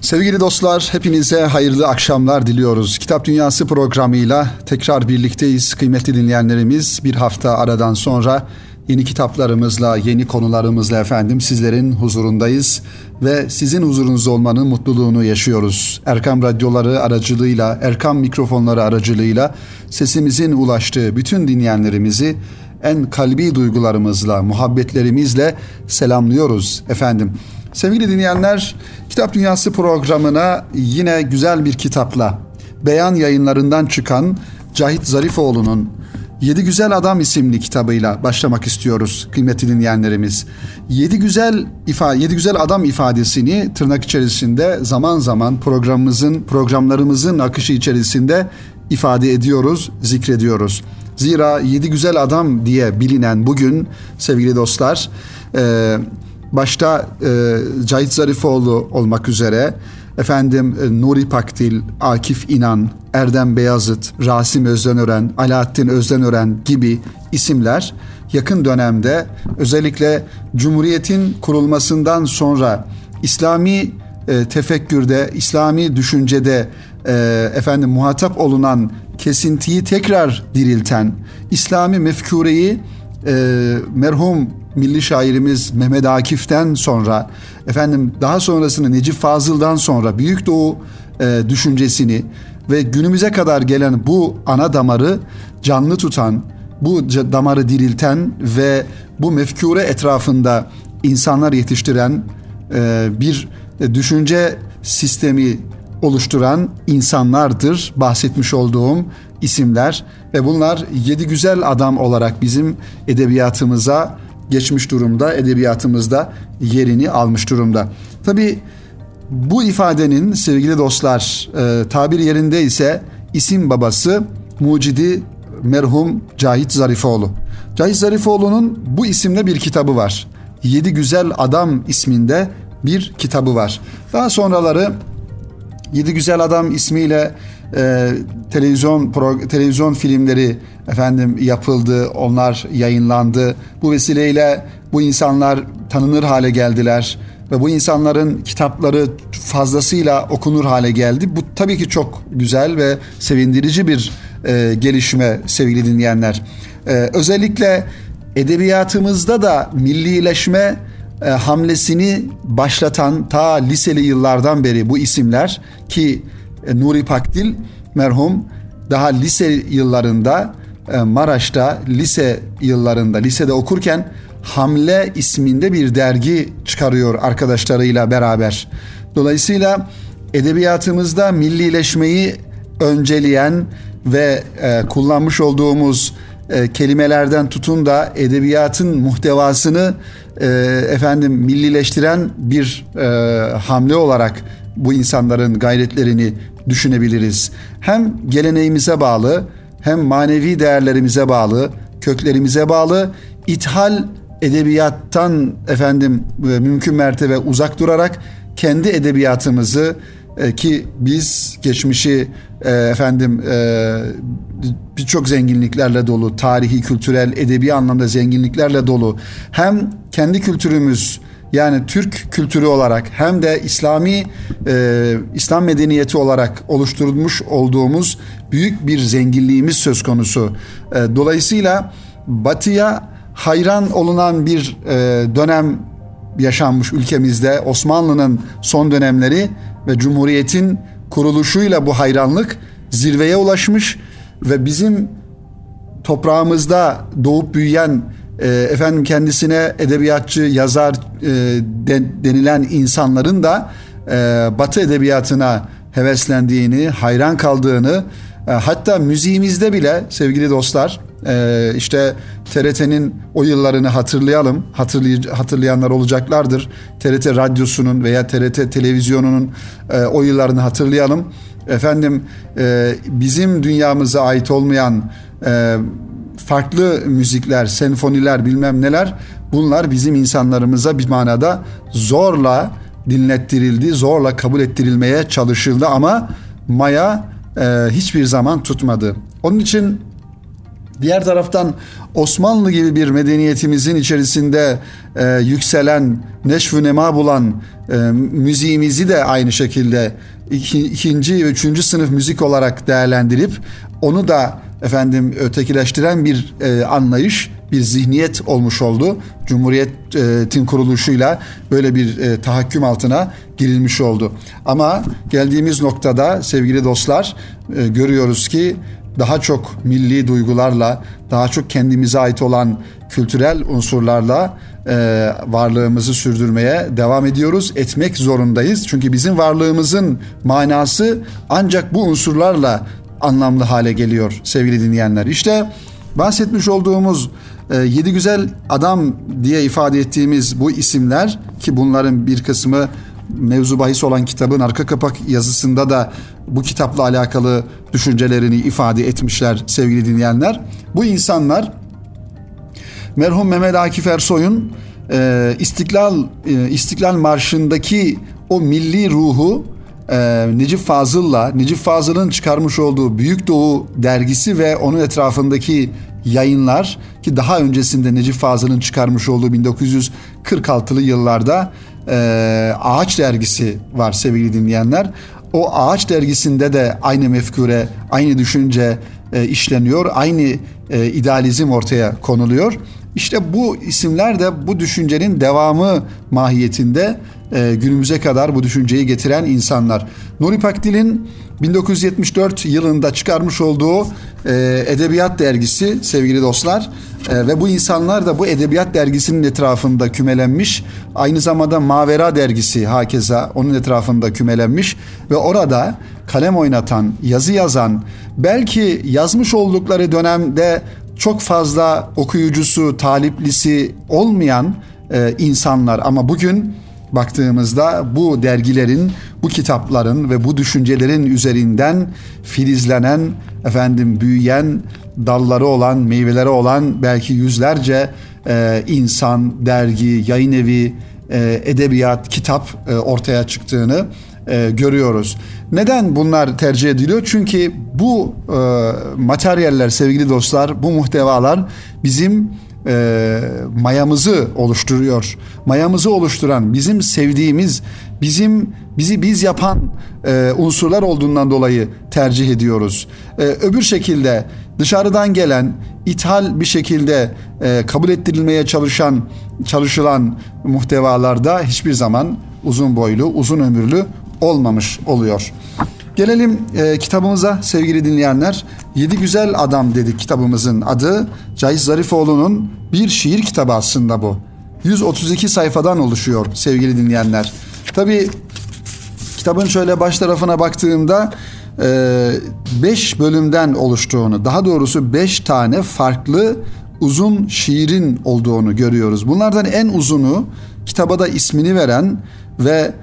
Sevgili dostlar, hepinize hayırlı akşamlar diliyoruz. Kitap Dünyası programıyla tekrar birlikteyiz. Kıymetli dinleyenlerimiz bir hafta aradan sonra yeni kitaplarımızla, yeni konularımızla efendim sizlerin huzurundayız ve sizin huzurunuzda olmanın mutluluğunu yaşıyoruz. Erkam radyoları aracılığıyla, Erkam mikrofonları aracılığıyla sesimizin ulaştığı bütün dinleyenlerimizi en kalbi duygularımızla, muhabbetlerimizle selamlıyoruz efendim. Sevgili dinleyenler, Kitap Dünyası programına yine güzel bir kitapla Beyan yayınlarından çıkan Cahit Zarifoğlu'nun Yedi Güzel Adam isimli kitabıyla başlamak istiyoruz kıymetli dinleyenlerimiz. Yedi güzel ifa yedi güzel adam ifadesini tırnak içerisinde zaman zaman programımızın programlarımızın akışı içerisinde ifade ediyoruz, zikrediyoruz. Zira yedi güzel adam diye bilinen bugün sevgili dostlar, başta e, Cahit Zarifoğlu olmak üzere efendim e, Nuri Pakdil, Akif İnan, Erdem Beyazıt, Rasim Özdenören, Alaaddin Özdenören gibi isimler yakın dönemde özellikle Cumhuriyet'in kurulmasından sonra İslami e, tefekkürde, İslami düşüncede e, efendim muhatap olunan kesintiyi tekrar dirilten, İslami mefkureyi e, merhum milli şairimiz Mehmet Akif'ten sonra efendim daha sonrasını Necip Fazıl'dan sonra Büyük Doğu e, düşüncesini ve günümüze kadar gelen bu ana damarı canlı tutan, bu damarı dirilten ve bu mefkure etrafında insanlar yetiştiren e, bir düşünce sistemi oluşturan insanlardır bahsetmiş olduğum isimler. Ve bunlar yedi güzel adam olarak bizim edebiyatımıza geçmiş durumda, edebiyatımızda yerini almış durumda. Tabi bu ifadenin sevgili dostlar e, tabir yerinde ise isim babası mucidi merhum Cahit Zarifoğlu. Cahit Zarifoğlu'nun bu isimde bir kitabı var. Yedi Güzel Adam isminde bir kitabı var. Daha sonraları Yedi Güzel Adam ismiyle e, televizyon pro, televizyon filmleri efendim yapıldı, onlar yayınlandı. Bu vesileyle bu insanlar tanınır hale geldiler ve bu insanların kitapları fazlasıyla okunur hale geldi. Bu tabii ki çok güzel ve sevindirici bir e, gelişme sevgili dinleyenler. E, özellikle edebiyatımızda da millileşme e, hamlesini başlatan ta liseli yıllardan beri bu isimler ki e, Nuri Pakdil merhum daha lise yıllarında e, Maraş'ta lise yıllarında lisede okurken Hamle isminde bir dergi çıkarıyor arkadaşlarıyla beraber. Dolayısıyla edebiyatımızda millileşmeyi önceleyen ve e, kullanmış olduğumuz e, kelimelerden tutun da edebiyatın muhtevasını e, efendim millileştiren bir e, hamle olarak bu insanların gayretlerini düşünebiliriz. Hem geleneğimize bağlı, hem manevi değerlerimize bağlı, köklerimize bağlı, ithal edebiyattan efendim e, mümkün mertebe uzak durarak kendi edebiyatımızı e, ki biz geçmişi e, efendim birçok zenginliklerle dolu, tarihi, kültürel, edebi anlamda zenginliklerle dolu. Hem kendi kültürümüz yani Türk kültürü olarak hem de İslami e, İslam medeniyeti olarak oluşturulmuş olduğumuz büyük bir zenginliğimiz söz konusu. E, dolayısıyla Batı'ya hayran olunan bir e, dönem yaşanmış ülkemizde Osmanlı'nın son dönemleri ve Cumhuriyet'in kuruluşuyla bu hayranlık zirveye ulaşmış ve bizim toprağımızda doğup büyüyen e, efendim kendisine edebiyatçı, yazar e, denilen insanların da e, Batı edebiyatına heveslendiğini, hayran kaldığını, hatta müziğimizde bile sevgili dostlar, e, işte TRT'nin o yıllarını hatırlayalım, hatırlay hatırlayanlar olacaklardır. TRT radyosunun veya TRT televizyonunun e, o yıllarını hatırlayalım. Efendim e, bizim dünyamıza ait olmayan e, farklı müzikler, senfoniler bilmem neler bunlar bizim insanlarımıza bir manada zorla dinlettirildi, zorla kabul ettirilmeye çalışıldı ama maya e, hiçbir zaman tutmadı. Onun için Diğer taraftan Osmanlı gibi bir medeniyetimizin içerisinde e, yükselen, neşvü nema bulan e, müziğimizi de aynı şekilde iki, ikinci ve üçüncü sınıf müzik olarak değerlendirip onu da efendim ötekileştiren bir e, anlayış, bir zihniyet olmuş oldu. Cumhuriyetin kuruluşuyla böyle bir e, tahakküm altına girilmiş oldu. Ama geldiğimiz noktada sevgili dostlar e, görüyoruz ki daha çok milli duygularla, daha çok kendimize ait olan kültürel unsurlarla e, varlığımızı sürdürmeye devam ediyoruz. Etmek zorundayız. Çünkü bizim varlığımızın manası ancak bu unsurlarla anlamlı hale geliyor sevgili dinleyenler. İşte bahsetmiş olduğumuz e, yedi güzel adam diye ifade ettiğimiz bu isimler ki bunların bir kısmı mevzu bahis olan kitabın arka kapak yazısında da bu kitapla alakalı düşüncelerini ifade etmişler sevgili dinleyenler. Bu insanlar merhum Mehmet Akif Ersoy'un e, İstiklal e, İstiklal Marşı'ndaki o milli ruhu e, Necip Fazıl'la Necip Fazıl'ın çıkarmış olduğu Büyük Doğu dergisi ve onun etrafındaki yayınlar ki daha öncesinde Necip Fazıl'ın çıkarmış olduğu 1946'lı yıllarda e, Ağaç dergisi var sevgili dinleyenler. O Ağaç dergisinde de aynı mefkure, aynı düşünce e, işleniyor, aynı e, idealizm ortaya konuluyor. İşte bu isimler de bu düşüncenin devamı mahiyetinde e, günümüze kadar bu düşünceyi getiren insanlar. Nuri Pakdil'in 1974 yılında çıkarmış olduğu e, Edebiyat Dergisi sevgili dostlar e, ve bu insanlar da bu Edebiyat Dergisi'nin etrafında kümelenmiş. Aynı zamanda Mavera Dergisi hakeza onun etrafında kümelenmiş ve orada kalem oynatan, yazı yazan, belki yazmış oldukları dönemde çok fazla okuyucusu, taliplisi olmayan e, insanlar ama bugün baktığımızda bu dergilerin, bu kitapların ve bu düşüncelerin üzerinden filizlenen, efendim büyüyen, dalları olan, meyveleri olan belki yüzlerce e, insan, dergi, yayın evi, e, edebiyat, kitap e, ortaya çıktığını e, görüyoruz. Neden bunlar tercih ediliyor? Çünkü bu e, materyaller sevgili dostlar, bu muhtevalar bizim e, mayamızı oluşturuyor. Mayamızı oluşturan, bizim sevdiğimiz, bizim bizi biz yapan e, unsurlar olduğundan dolayı tercih ediyoruz. E, öbür şekilde dışarıdan gelen, ithal bir şekilde e, kabul ettirilmeye çalışan, çalışılan muhtevalarda hiçbir zaman uzun boylu, uzun ömürlü olmamış oluyor. Gelelim e, kitabımıza sevgili dinleyenler. Yedi Güzel Adam dedik kitabımızın adı. Cahit Zarifoğlu'nun bir şiir kitabı aslında bu. 132 sayfadan oluşuyor sevgili dinleyenler. Tabi kitabın şöyle baş tarafına baktığımda 5 e, bölümden oluştuğunu, daha doğrusu 5 tane farklı uzun şiirin olduğunu görüyoruz. Bunlardan en uzunu kitaba da ismini veren ve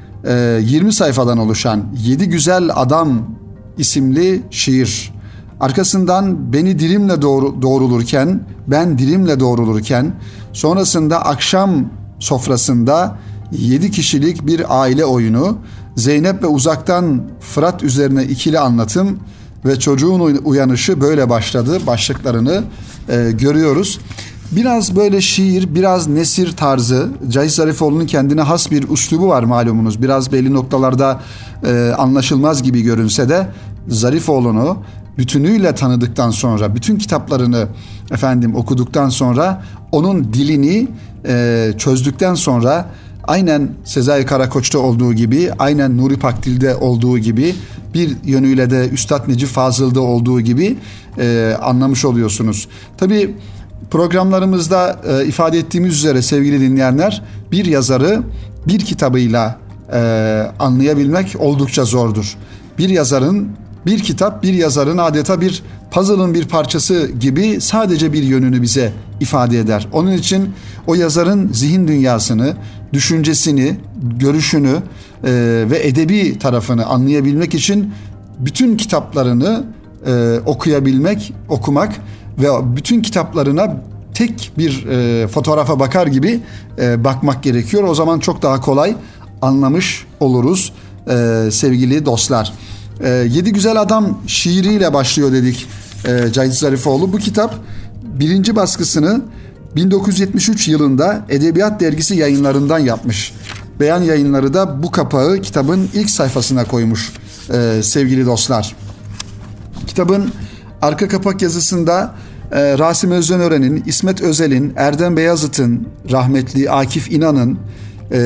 20 ee, sayfadan oluşan Yedi Güzel Adam isimli şiir. Arkasından beni dilimle doğru, doğrulurken, ben dilimle doğrulurken, sonrasında akşam sofrasında yedi kişilik bir aile oyunu, Zeynep ve uzaktan Fırat üzerine ikili anlatım ve çocuğun uyanışı böyle başladı. Başlıklarını e, görüyoruz. Biraz böyle şiir, biraz nesir tarzı. Cahit Zarifoğlu'nun kendine has bir üslubu var malumunuz. Biraz belli noktalarda e, anlaşılmaz gibi görünse de Zarifoğlu'nu bütünüyle tanıdıktan sonra, bütün kitaplarını efendim okuduktan sonra onun dilini e, çözdükten sonra aynen Sezai Karakoç'ta olduğu gibi, aynen Nuri Pakdil'de olduğu gibi bir yönüyle de Üstad Necip Fazıl'da olduğu gibi e, anlamış oluyorsunuz. Tabii Programlarımızda e, ifade ettiğimiz üzere sevgili dinleyenler bir yazarı bir kitabıyla e, anlayabilmek oldukça zordur. Bir yazarın bir kitap bir yazarın adeta bir puzzle'ın bir parçası gibi sadece bir yönünü bize ifade eder. Onun için o yazarın zihin dünyasını, düşüncesini, görüşünü e, ve edebi tarafını anlayabilmek için bütün kitaplarını e, okuyabilmek, okumak ve bütün kitaplarına tek bir e, fotoğrafa bakar gibi e, bakmak gerekiyor. O zaman çok daha kolay anlamış oluruz e, sevgili dostlar. E, Yedi Güzel Adam şiiriyle başlıyor dedik e, Cahit Zarifoğlu. Bu kitap birinci baskısını 1973 yılında Edebiyat Dergisi yayınlarından yapmış. Beyan yayınları da bu kapağı kitabın ilk sayfasına koymuş e, sevgili dostlar. Kitabın arka kapak yazısında e, Rasim Özdenören'in, İsmet Özel'in, Erdem Beyazıt'ın, rahmetli Akif İnan'ın, e,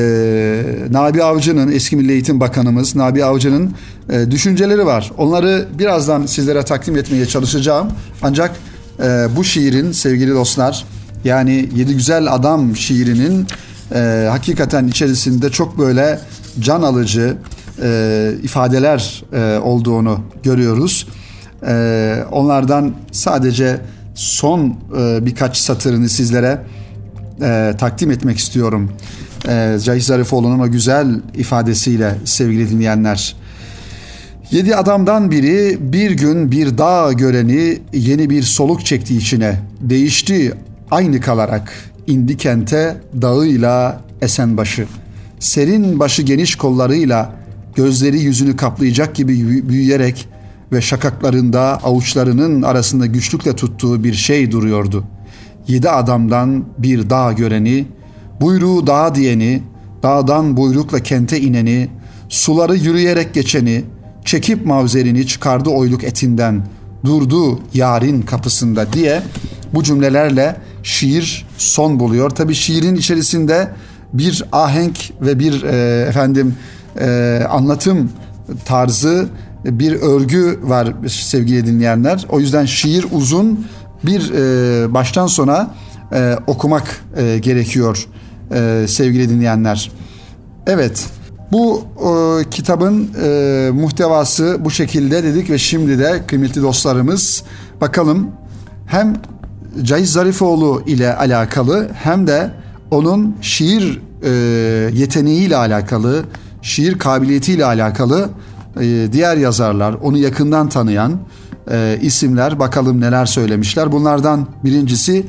Nabi Avcı'nın, eski Milli Eğitim Bakanımız Nabi Avcı'nın e, düşünceleri var. Onları birazdan sizlere takdim etmeye çalışacağım. Ancak e, bu şiirin sevgili dostlar, yani Yedi Güzel Adam şiirinin e, hakikaten içerisinde çok böyle can alıcı e, ifadeler e, olduğunu görüyoruz. E, onlardan sadece son e, birkaç satırını sizlere e, takdim etmek istiyorum. E, Cahit Zarifoğlu'nun o güzel ifadesiyle sevgili dinleyenler. Yedi adamdan biri bir gün bir dağ göreni yeni bir soluk çekti içine. Değişti aynı kalarak indi kente dağıyla esen başı. Serin başı geniş kollarıyla gözleri yüzünü kaplayacak gibi büyüyerek ve şakaklarında avuçlarının arasında güçlükle tuttuğu bir şey duruyordu. Yedi adamdan bir dağ göreni, buyruğu dağ diyeni, dağdan buyrukla kente ineni, suları yürüyerek geçeni, çekip mavzerini çıkardı oyluk etinden, durdu yarın kapısında diye bu cümlelerle şiir son buluyor. Tabi şiirin içerisinde bir ahenk ve bir e, efendim e, anlatım tarzı bir örgü var sevgili dinleyenler. O yüzden şiir uzun bir e, baştan sona e, okumak e, gerekiyor e, sevgili dinleyenler. Evet bu e, kitabın e, muhtevası bu şekilde dedik ve şimdi de kıymetli dostlarımız bakalım hem Cahit Zarifoğlu ile alakalı hem de onun şiir e, yeteneğiyle alakalı, şiir kabiliyetiyle alakalı e, diğer yazarlar, onu yakından tanıyan e, isimler bakalım neler söylemişler. Bunlardan birincisi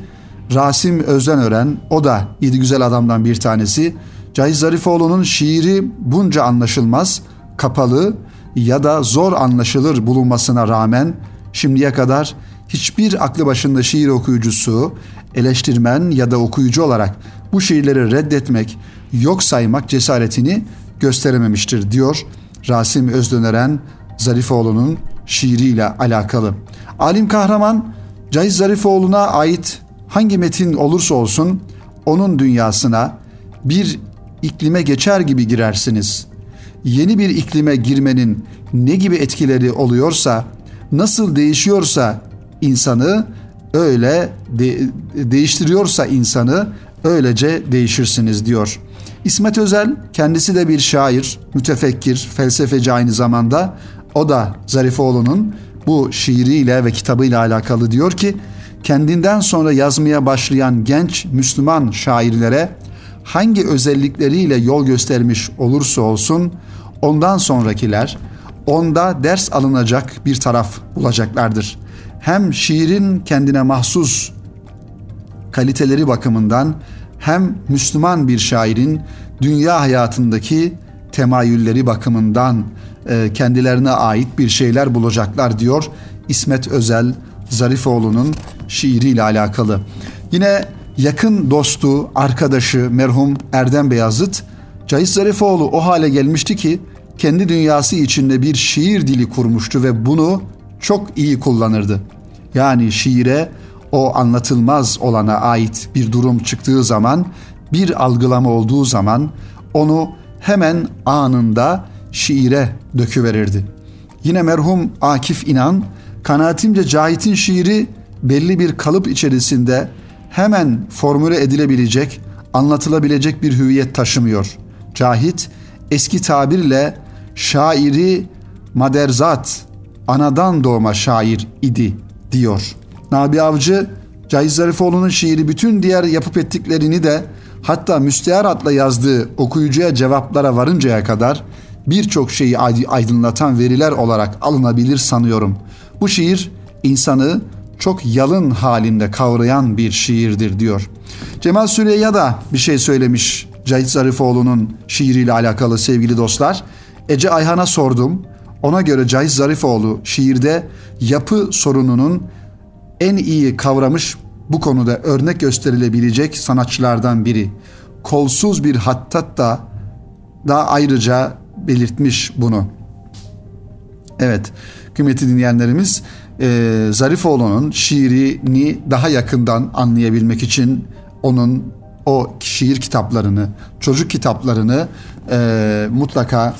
Rasim Özdenören, o da yedi güzel adamdan bir tanesi. Cahit Zarifoğlu'nun şiiri bunca anlaşılmaz, kapalı ya da zor anlaşılır bulunmasına rağmen şimdiye kadar hiçbir aklı başında şiir okuyucusu, eleştirmen ya da okuyucu olarak bu şiirleri reddetmek, yok saymak cesaretini gösterememiştir diyor Rasim Özdöneren Zarifoğlu'nun şiiriyle alakalı. Alim kahraman Cahit Zarifoğlu'na ait hangi metin olursa olsun onun dünyasına bir iklime geçer gibi girersiniz. Yeni bir iklime girmenin ne gibi etkileri oluyorsa, nasıl değişiyorsa insanı öyle de, değiştiriyorsa insanı öylece değişirsiniz diyor. İsmet Özel kendisi de bir şair, mütefekkir, felsefeci aynı zamanda. O da Zarifoğlu'nun bu şiiriyle ve kitabıyla alakalı diyor ki kendinden sonra yazmaya başlayan genç Müslüman şairlere hangi özellikleriyle yol göstermiş olursa olsun ondan sonrakiler onda ders alınacak bir taraf bulacaklardır. Hem şiirin kendine mahsus kaliteleri bakımından hem Müslüman bir şairin dünya hayatındaki temayülleri bakımından e, kendilerine ait bir şeyler bulacaklar diyor İsmet Özel Zarifoğlu'nun şiiriyle alakalı. Yine yakın dostu, arkadaşı merhum Erdem Beyazıt, Cahit Zarifoğlu o hale gelmişti ki kendi dünyası içinde bir şiir dili kurmuştu ve bunu çok iyi kullanırdı. Yani şiire o anlatılmaz olana ait bir durum çıktığı zaman, bir algılama olduğu zaman onu hemen anında şiire döküverirdi. Yine merhum Akif İnan, kanaatimce Cahit'in şiiri belli bir kalıp içerisinde hemen formüle edilebilecek, anlatılabilecek bir hüviyet taşımıyor. Cahit eski tabirle şairi maderzat, anadan doğma şair idi diyor. Nabi Avcı, Cahit Zarifoğlu'nun şiiri bütün diğer yapıp ettiklerini de hatta müsteharatla yazdığı okuyucuya cevaplara varıncaya kadar birçok şeyi aydınlatan veriler olarak alınabilir sanıyorum. Bu şiir insanı çok yalın halinde kavrayan bir şiirdir diyor. Cemal Süreyya da bir şey söylemiş Cahit Zarifoğlu'nun şiiriyle alakalı sevgili dostlar. Ece Ayhan'a sordum. Ona göre Cahit Zarifoğlu şiirde yapı sorununun en iyi kavramış bu konuda örnek gösterilebilecek sanatçılardan biri. Kolsuz bir hattat da da ayrıca belirtmiş bunu. Evet, kıymetli dinleyenlerimiz, e, Zarifoğlu'nun şiirini daha yakından anlayabilmek için onun o şiir kitaplarını, çocuk kitaplarını e, mutlaka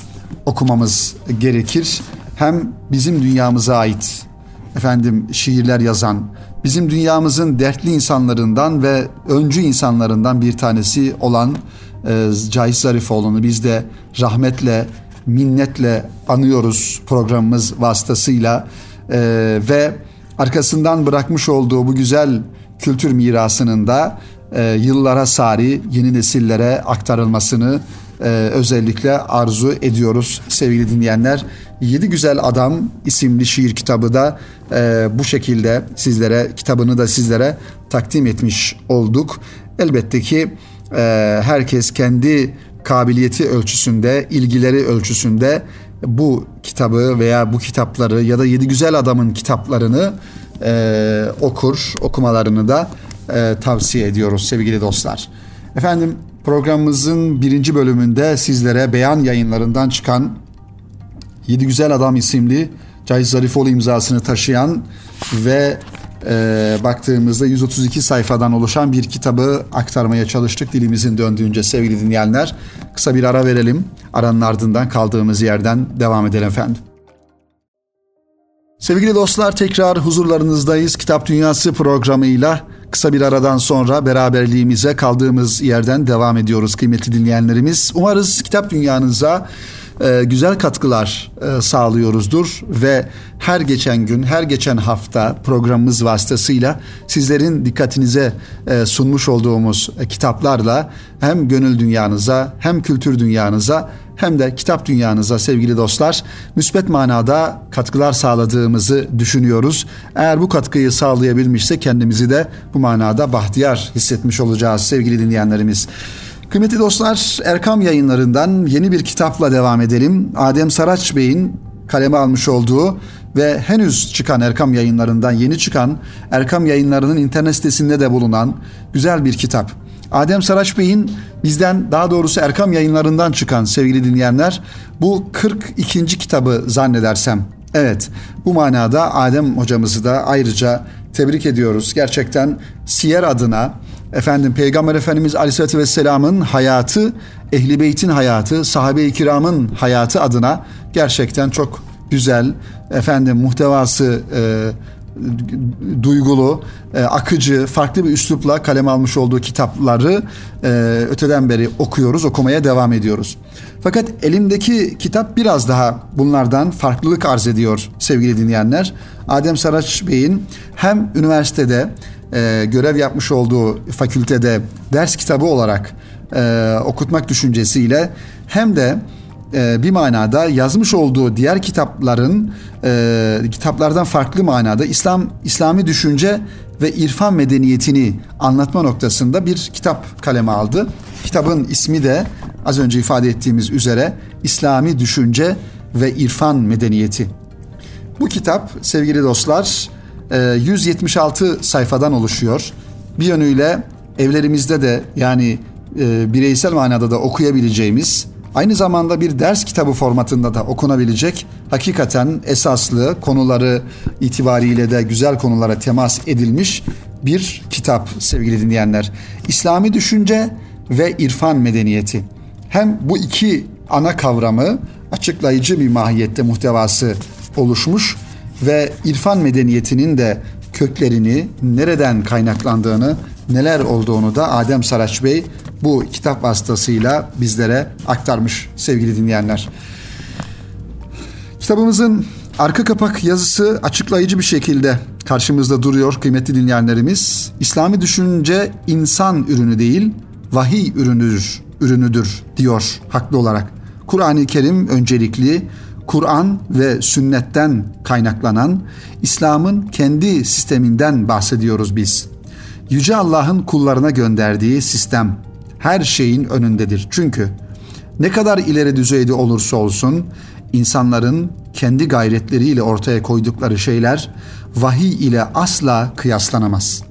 okumamız gerekir. Hem bizim dünyamıza ait efendim şiirler yazan, bizim dünyamızın dertli insanlarından ve öncü insanlarından bir tanesi olan e, Cahit Zarifoğlu'nu biz de rahmetle, minnetle anıyoruz programımız vasıtasıyla e, ve arkasından bırakmış olduğu bu güzel kültür mirasının da e, yıllara sari yeni nesillere aktarılmasını e, özellikle arzu ediyoruz sevgili dinleyenler. Yedi Güzel Adam isimli şiir kitabı da e, bu şekilde sizlere kitabını da sizlere takdim etmiş olduk. Elbette ki e, herkes kendi kabiliyeti ölçüsünde, ilgileri ölçüsünde bu kitabı veya bu kitapları ya da Yedi Güzel Adam'ın kitaplarını e, okur, okumalarını da e, tavsiye ediyoruz sevgili dostlar. Efendim programımızın birinci bölümünde sizlere beyan yayınlarından çıkan Yedi Güzel Adam isimli Cahit Zarifoğlu imzasını taşıyan ve e, baktığımızda 132 sayfadan oluşan bir kitabı aktarmaya çalıştık dilimizin döndüğünce sevgili dinleyenler. Kısa bir ara verelim. Aranın ardından kaldığımız yerden devam edelim efendim. Sevgili dostlar tekrar huzurlarınızdayız. Kitap Dünyası programıyla kısa bir aradan sonra beraberliğimize kaldığımız yerden devam ediyoruz kıymetli dinleyenlerimiz. Umarız kitap dünyanıza e, güzel katkılar e, sağlıyoruzdur ve her geçen gün, her geçen hafta programımız vasıtasıyla sizlerin dikkatinize e, sunmuş olduğumuz kitaplarla hem gönül dünyanıza hem kültür dünyanıza hem de kitap dünyanıza sevgili dostlar müspet manada katkılar sağladığımızı düşünüyoruz. Eğer bu katkıyı sağlayabilmişse kendimizi de bu manada bahtiyar hissetmiş olacağız sevgili dinleyenlerimiz. Kıymetli dostlar Erkam yayınlarından yeni bir kitapla devam edelim. Adem Saraç Bey'in kaleme almış olduğu ve henüz çıkan Erkam yayınlarından yeni çıkan Erkam yayınlarının internet sitesinde de bulunan güzel bir kitap. Adem Saraç Bey'in bizden daha doğrusu Erkam yayınlarından çıkan sevgili dinleyenler bu 42. kitabı zannedersem. Evet bu manada Adem hocamızı da ayrıca tebrik ediyoruz. Gerçekten Siyer adına efendim Peygamber Efendimiz Aleyhisselatü Vesselam'ın hayatı, Ehli Beyt'in hayatı, sahabe-i kiramın hayatı adına gerçekten çok güzel, efendim muhtevası e, duygulu, e, akıcı, farklı bir üslupla kalem almış olduğu kitapları e, öteden beri okuyoruz, okumaya devam ediyoruz. Fakat elimdeki kitap biraz daha bunlardan farklılık arz ediyor sevgili dinleyenler. Adem Saraç Bey'in hem üniversitede e, görev yapmış olduğu fakültede ders kitabı olarak e, okutmak düşüncesiyle hem de e, bir manada yazmış olduğu diğer kitapların e, kitaplardan farklı manada İslam İslami düşünce ve irfan medeniyetini anlatma noktasında bir kitap kaleme aldı. Kitabın ismi de az önce ifade ettiğimiz üzere İslami düşünce ve irfan medeniyeti. Bu kitap sevgili dostlar 176 e, sayfadan oluşuyor. Bir yönüyle evlerimizde de yani e, bireysel manada da okuyabileceğimiz aynı zamanda bir ders kitabı formatında da okunabilecek hakikaten esaslı konuları itibariyle de güzel konulara temas edilmiş bir kitap sevgili dinleyenler. İslami düşünce ve irfan medeniyeti. Hem bu iki ana kavramı açıklayıcı bir mahiyette muhtevası oluşmuş ve irfan medeniyetinin de köklerini, nereden kaynaklandığını, neler olduğunu da Adem Saraç Bey bu kitap vasıtasıyla bizlere aktarmış sevgili dinleyenler. Kitabımızın arka kapak yazısı açıklayıcı bir şekilde karşımızda duruyor kıymetli dinleyenlerimiz. İslami düşünce insan ürünü değil, vahiy ürünüdür, ürünüdür diyor haklı olarak. Kur'an-ı Kerim öncelikli, Kur'an ve sünnetten kaynaklanan İslam'ın kendi sisteminden bahsediyoruz biz. Yüce Allah'ın kullarına gönderdiği sistem her şeyin önündedir. Çünkü ne kadar ileri düzeyde olursa olsun insanların kendi gayretleriyle ortaya koydukları şeyler vahiy ile asla kıyaslanamaz.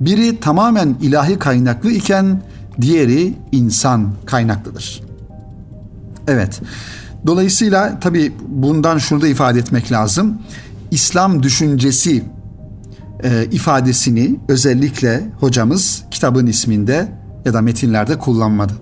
Biri tamamen ilahi kaynaklı iken diğeri insan kaynaklıdır. Evet. Dolayısıyla tabi bundan şunu da ifade etmek lazım. İslam düşüncesi e, ifadesini özellikle hocamız kitabın isminde ya da metinlerde kullanmadı.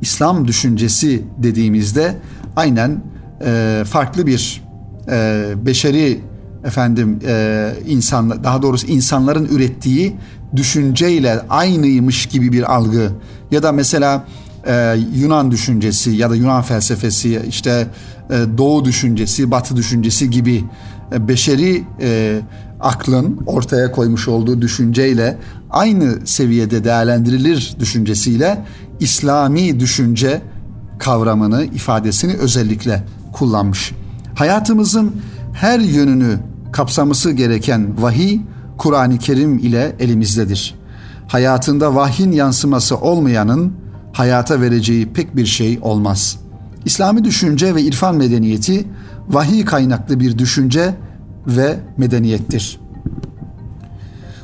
İslam düşüncesi dediğimizde aynen e, farklı bir e, beşeri efendim e, insan daha doğrusu insanların ürettiği düşünceyle aynıymış gibi bir algı ya da mesela e, Yunan düşüncesi ya da Yunan felsefesi işte e, Doğu düşüncesi, Batı düşüncesi gibi e, beşeri e, aklın ortaya koymuş olduğu düşünceyle aynı seviyede değerlendirilir düşüncesiyle İslami düşünce kavramını, ifadesini özellikle kullanmış. Hayatımızın her yönünü kapsaması gereken vahiy Kur'an-ı Kerim ile elimizdedir. Hayatında vahyin yansıması olmayanın hayata vereceği pek bir şey olmaz. İslami düşünce ve irfan medeniyeti vahiy kaynaklı bir düşünce ve medeniyettir.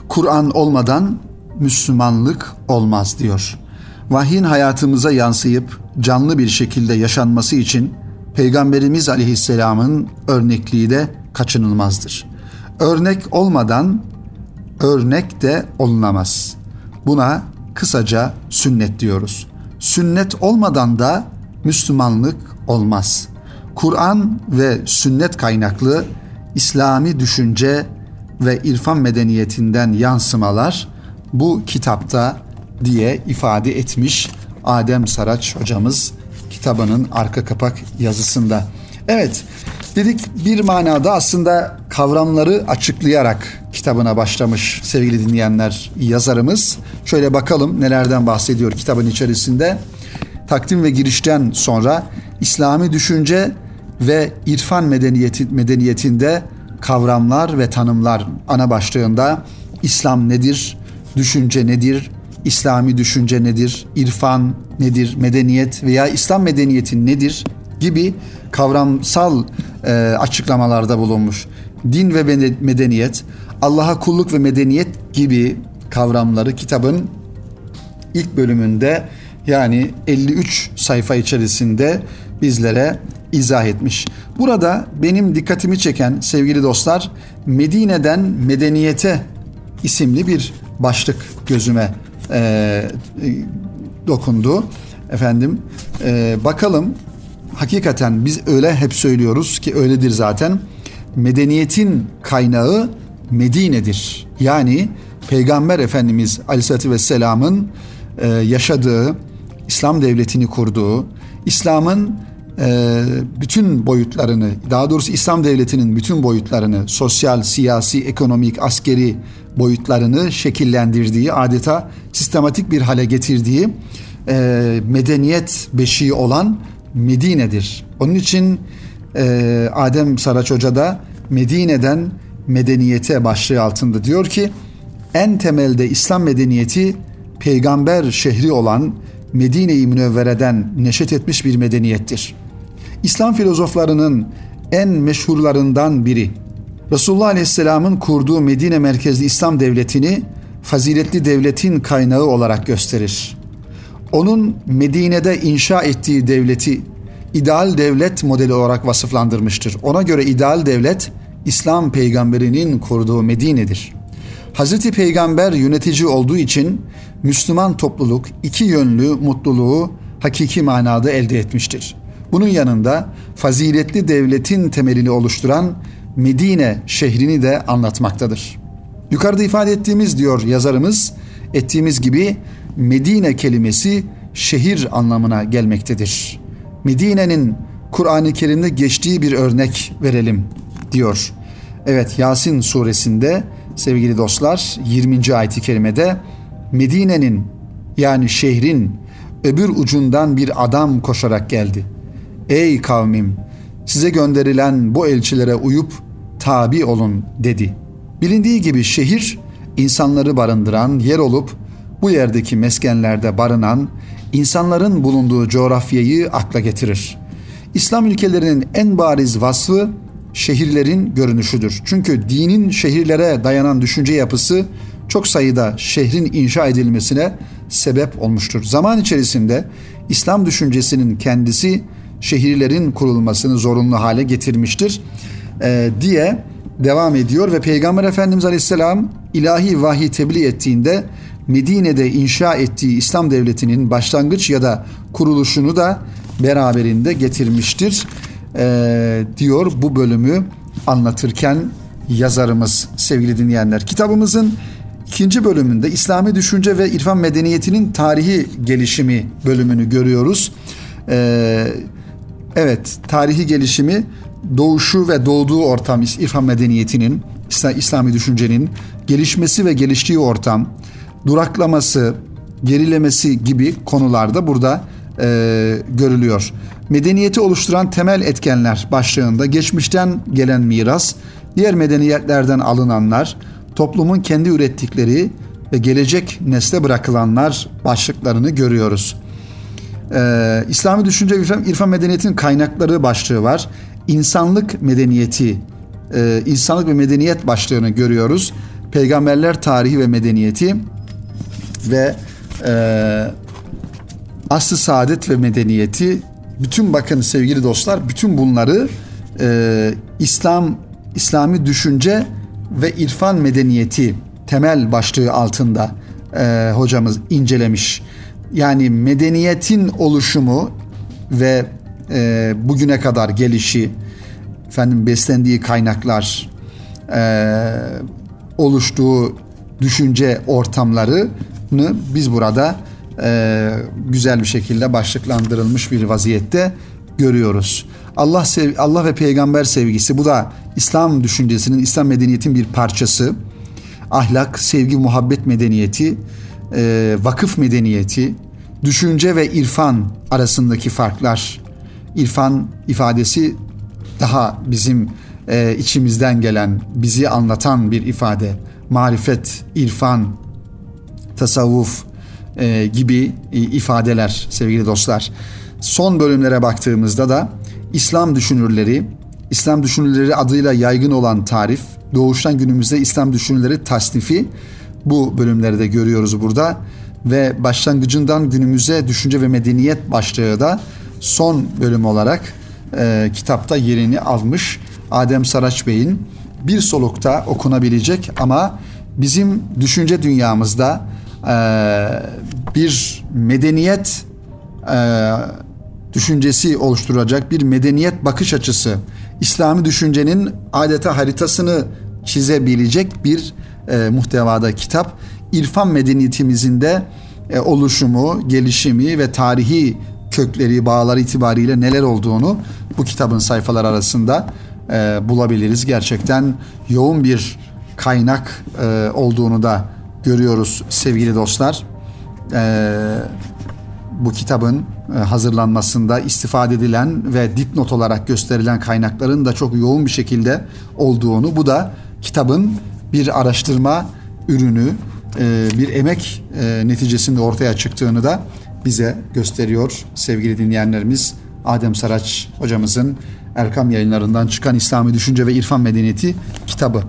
Kur'an olmadan Müslümanlık olmaz diyor. Vahyin hayatımıza yansıyıp canlı bir şekilde yaşanması için Peygamberimiz Aleyhisselam'ın örnekliği de kaçınılmazdır. Örnek olmadan örnek de olunamaz. Buna kısaca sünnet diyoruz. Sünnet olmadan da Müslümanlık olmaz. Kur'an ve sünnet kaynaklı İslami düşünce ve irfan medeniyetinden yansımalar bu kitapta diye ifade etmiş Adem Saraç hocamız kitabının arka kapak yazısında. Evet dedik bir manada aslında kavramları açıklayarak kitabına başlamış sevgili dinleyenler yazarımız. Şöyle bakalım nelerden bahsediyor kitabın içerisinde. Takdim ve girişten sonra İslami düşünce ve irfan medeniyeti, medeniyetinde kavramlar ve tanımlar ana başlığında İslam nedir, düşünce nedir, İslami düşünce nedir, irfan nedir, medeniyet veya İslam medeniyeti nedir gibi kavramsal e, açıklamalarda bulunmuş. Din ve medeniyet, Allah'a kulluk ve medeniyet gibi kavramları kitabın ilk bölümünde yani 53 sayfa içerisinde bizlere izah etmiş. Burada benim dikkatimi çeken sevgili dostlar Medine'den medeniyete isimli bir başlık gözüme e, dokundu. Efendim e, bakalım hakikaten biz öyle hep söylüyoruz ki öyledir zaten. Medeniyetin kaynağı Medine'dir. Yani Peygamber Efendimiz Aleyhisselatü Vesselam'ın e, yaşadığı, İslam devletini kurduğu, İslam'ın e, bütün boyutlarını, daha doğrusu İslam devletinin bütün boyutlarını, sosyal, siyasi, ekonomik, askeri boyutlarını şekillendirdiği, adeta sistematik bir hale getirdiği e, medeniyet beşiği olan Medine'dir. Onun için e, Adem Saraç Hoca da Medine'den medeniyete başlığı altında diyor ki en temelde İslam medeniyeti peygamber şehri olan Medine-i Münevvere'den neşet etmiş bir medeniyettir. İslam filozoflarının en meşhurlarından biri Resulullah Aleyhisselam'ın kurduğu Medine merkezli İslam devletini faziletli devletin kaynağı olarak gösterir. Onun Medine'de inşa ettiği devleti ideal devlet modeli olarak vasıflandırmıştır. Ona göre ideal devlet İslam peygamberinin kurduğu Medine'dir. Hazreti Peygamber yönetici olduğu için Müslüman topluluk iki yönlü mutluluğu hakiki manada elde etmiştir. Bunun yanında faziletli devletin temelini oluşturan Medine şehrini de anlatmaktadır. Yukarıda ifade ettiğimiz diyor yazarımız, ettiğimiz gibi Medine kelimesi şehir anlamına gelmektedir. Medine'nin Kur'an-ı Kerim'de geçtiği bir örnek verelim diyor. Evet Yasin suresinde sevgili dostlar 20. ayet-i kerimede Medine'nin yani şehrin öbür ucundan bir adam koşarak geldi. Ey kavmim size gönderilen bu elçilere uyup tabi olun dedi. Bilindiği gibi şehir insanları barındıran yer olup bu yerdeki meskenlerde barınan insanların bulunduğu coğrafyayı akla getirir. İslam ülkelerinin en bariz vasfı şehirlerin görünüşüdür. Çünkü dinin şehirlere dayanan düşünce yapısı çok sayıda şehrin inşa edilmesine sebep olmuştur. Zaman içerisinde İslam düşüncesinin kendisi şehirlerin kurulmasını zorunlu hale getirmiştir e, diye devam ediyor ve Peygamber Efendimiz Aleyhisselam ilahi vahiy tebliğ ettiğinde Medine'de inşa ettiği İslam devletinin başlangıç ya da kuruluşunu da beraberinde getirmiştir e, diyor bu bölümü anlatırken yazarımız sevgili dinleyenler. Kitabımızın ikinci bölümünde İslami düşünce ve irfan medeniyetinin tarihi gelişimi bölümünü görüyoruz. Ee, evet tarihi gelişimi doğuşu ve doğduğu ortam irfan medeniyetinin İslami düşüncenin gelişmesi ve geliştiği ortam duraklaması gerilemesi gibi konularda burada e, görülüyor. Medeniyeti oluşturan temel etkenler başlığında geçmişten gelen miras, diğer medeniyetlerden alınanlar, toplumun kendi ürettikleri ve gelecek nesle bırakılanlar başlıklarını görüyoruz. Ee, İslami düşünce irfan, irfan medeniyetin kaynakları başlığı var. İnsanlık medeniyeti, e, insanlık ve medeniyet başlığını görüyoruz. Peygamberler tarihi ve medeniyeti ve e, aslı saadet ve medeniyeti bütün bakın sevgili dostlar bütün bunları e, İslam İslami düşünce ve irfan medeniyeti temel başlığı altında e, hocamız incelemiş. Yani medeniyetin oluşumu ve e, bugüne kadar gelişi, efendim beslendiği kaynaklar, e, oluştuğu düşünce ortamlarını biz burada e, güzel bir şekilde başlıklandırılmış bir vaziyette görüyoruz. Allah sev Allah ve peygamber sevgisi bu da İslam düşüncesinin, İslam medeniyetin bir parçası. Ahlak, sevgi, muhabbet medeniyeti, e, vakıf medeniyeti, düşünce ve irfan arasındaki farklar. İrfan ifadesi daha bizim e, içimizden gelen, bizi anlatan bir ifade. Marifet, irfan, tasavvuf e, gibi e, ifadeler sevgili dostlar. Son bölümlere baktığımızda da İslam düşünürleri, İslam düşünürleri adıyla yaygın olan tarif, doğuştan günümüzde İslam düşünürleri tasnifi bu bölümlerde görüyoruz burada ve başlangıcından günümüze düşünce ve medeniyet başlığı da son bölüm olarak e, kitapta yerini almış. Adem Saraç Bey'in bir solukta okunabilecek ama bizim düşünce dünyamızda e, bir medeniyet e, düşüncesi oluşturacak bir medeniyet bakış açısı, İslami düşüncenin adeta haritasını çizebilecek bir e, muhtevada kitap. İrfan medeniyetimizin de e, oluşumu, gelişimi ve tarihi kökleri, bağları itibariyle neler olduğunu bu kitabın sayfalar arasında e, bulabiliriz. Gerçekten yoğun bir kaynak olduğunu da görüyoruz sevgili dostlar. E, bu kitabın e, hazırlanmasında istifade edilen ve dipnot olarak gösterilen kaynakların da çok yoğun bir şekilde olduğunu, bu da kitabın bir araştırma ürünü, e, bir emek e, neticesinde ortaya çıktığını da bize gösteriyor sevgili dinleyenlerimiz. Adem Saraç hocamızın Erkam yayınlarından çıkan İslami Düşünce ve İrfan Medeniyeti kitabı.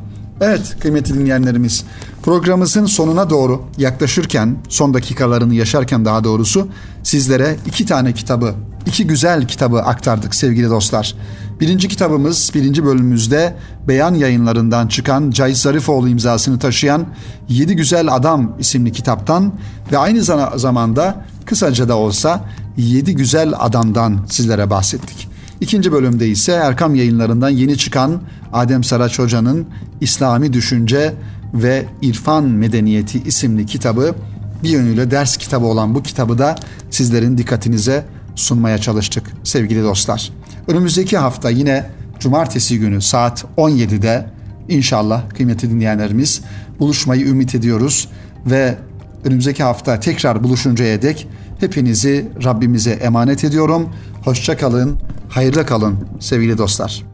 Evet kıymetli dinleyenlerimiz programımızın sonuna doğru yaklaşırken son dakikalarını yaşarken daha doğrusu sizlere iki tane kitabı iki güzel kitabı aktardık sevgili dostlar. Birinci kitabımız birinci bölümümüzde beyan yayınlarından çıkan Cahit Zarifoğlu imzasını taşıyan Yedi Güzel Adam isimli kitaptan ve aynı zamanda kısaca da olsa Yedi Güzel Adam'dan sizlere bahsettik. İkinci bölümde ise Erkam yayınlarından yeni çıkan Adem Saraç Hoca'nın İslami Düşünce ve İrfan Medeniyeti isimli kitabı bir yönüyle ders kitabı olan bu kitabı da sizlerin dikkatinize sunmaya çalıştık sevgili dostlar. Önümüzdeki hafta yine cumartesi günü saat 17'de inşallah kıymetli dinleyenlerimiz buluşmayı ümit ediyoruz ve önümüzdeki hafta tekrar buluşuncaya dek hepinizi Rabbimize emanet ediyorum. Hoşça kalın, hayırlı kalın sevgili dostlar.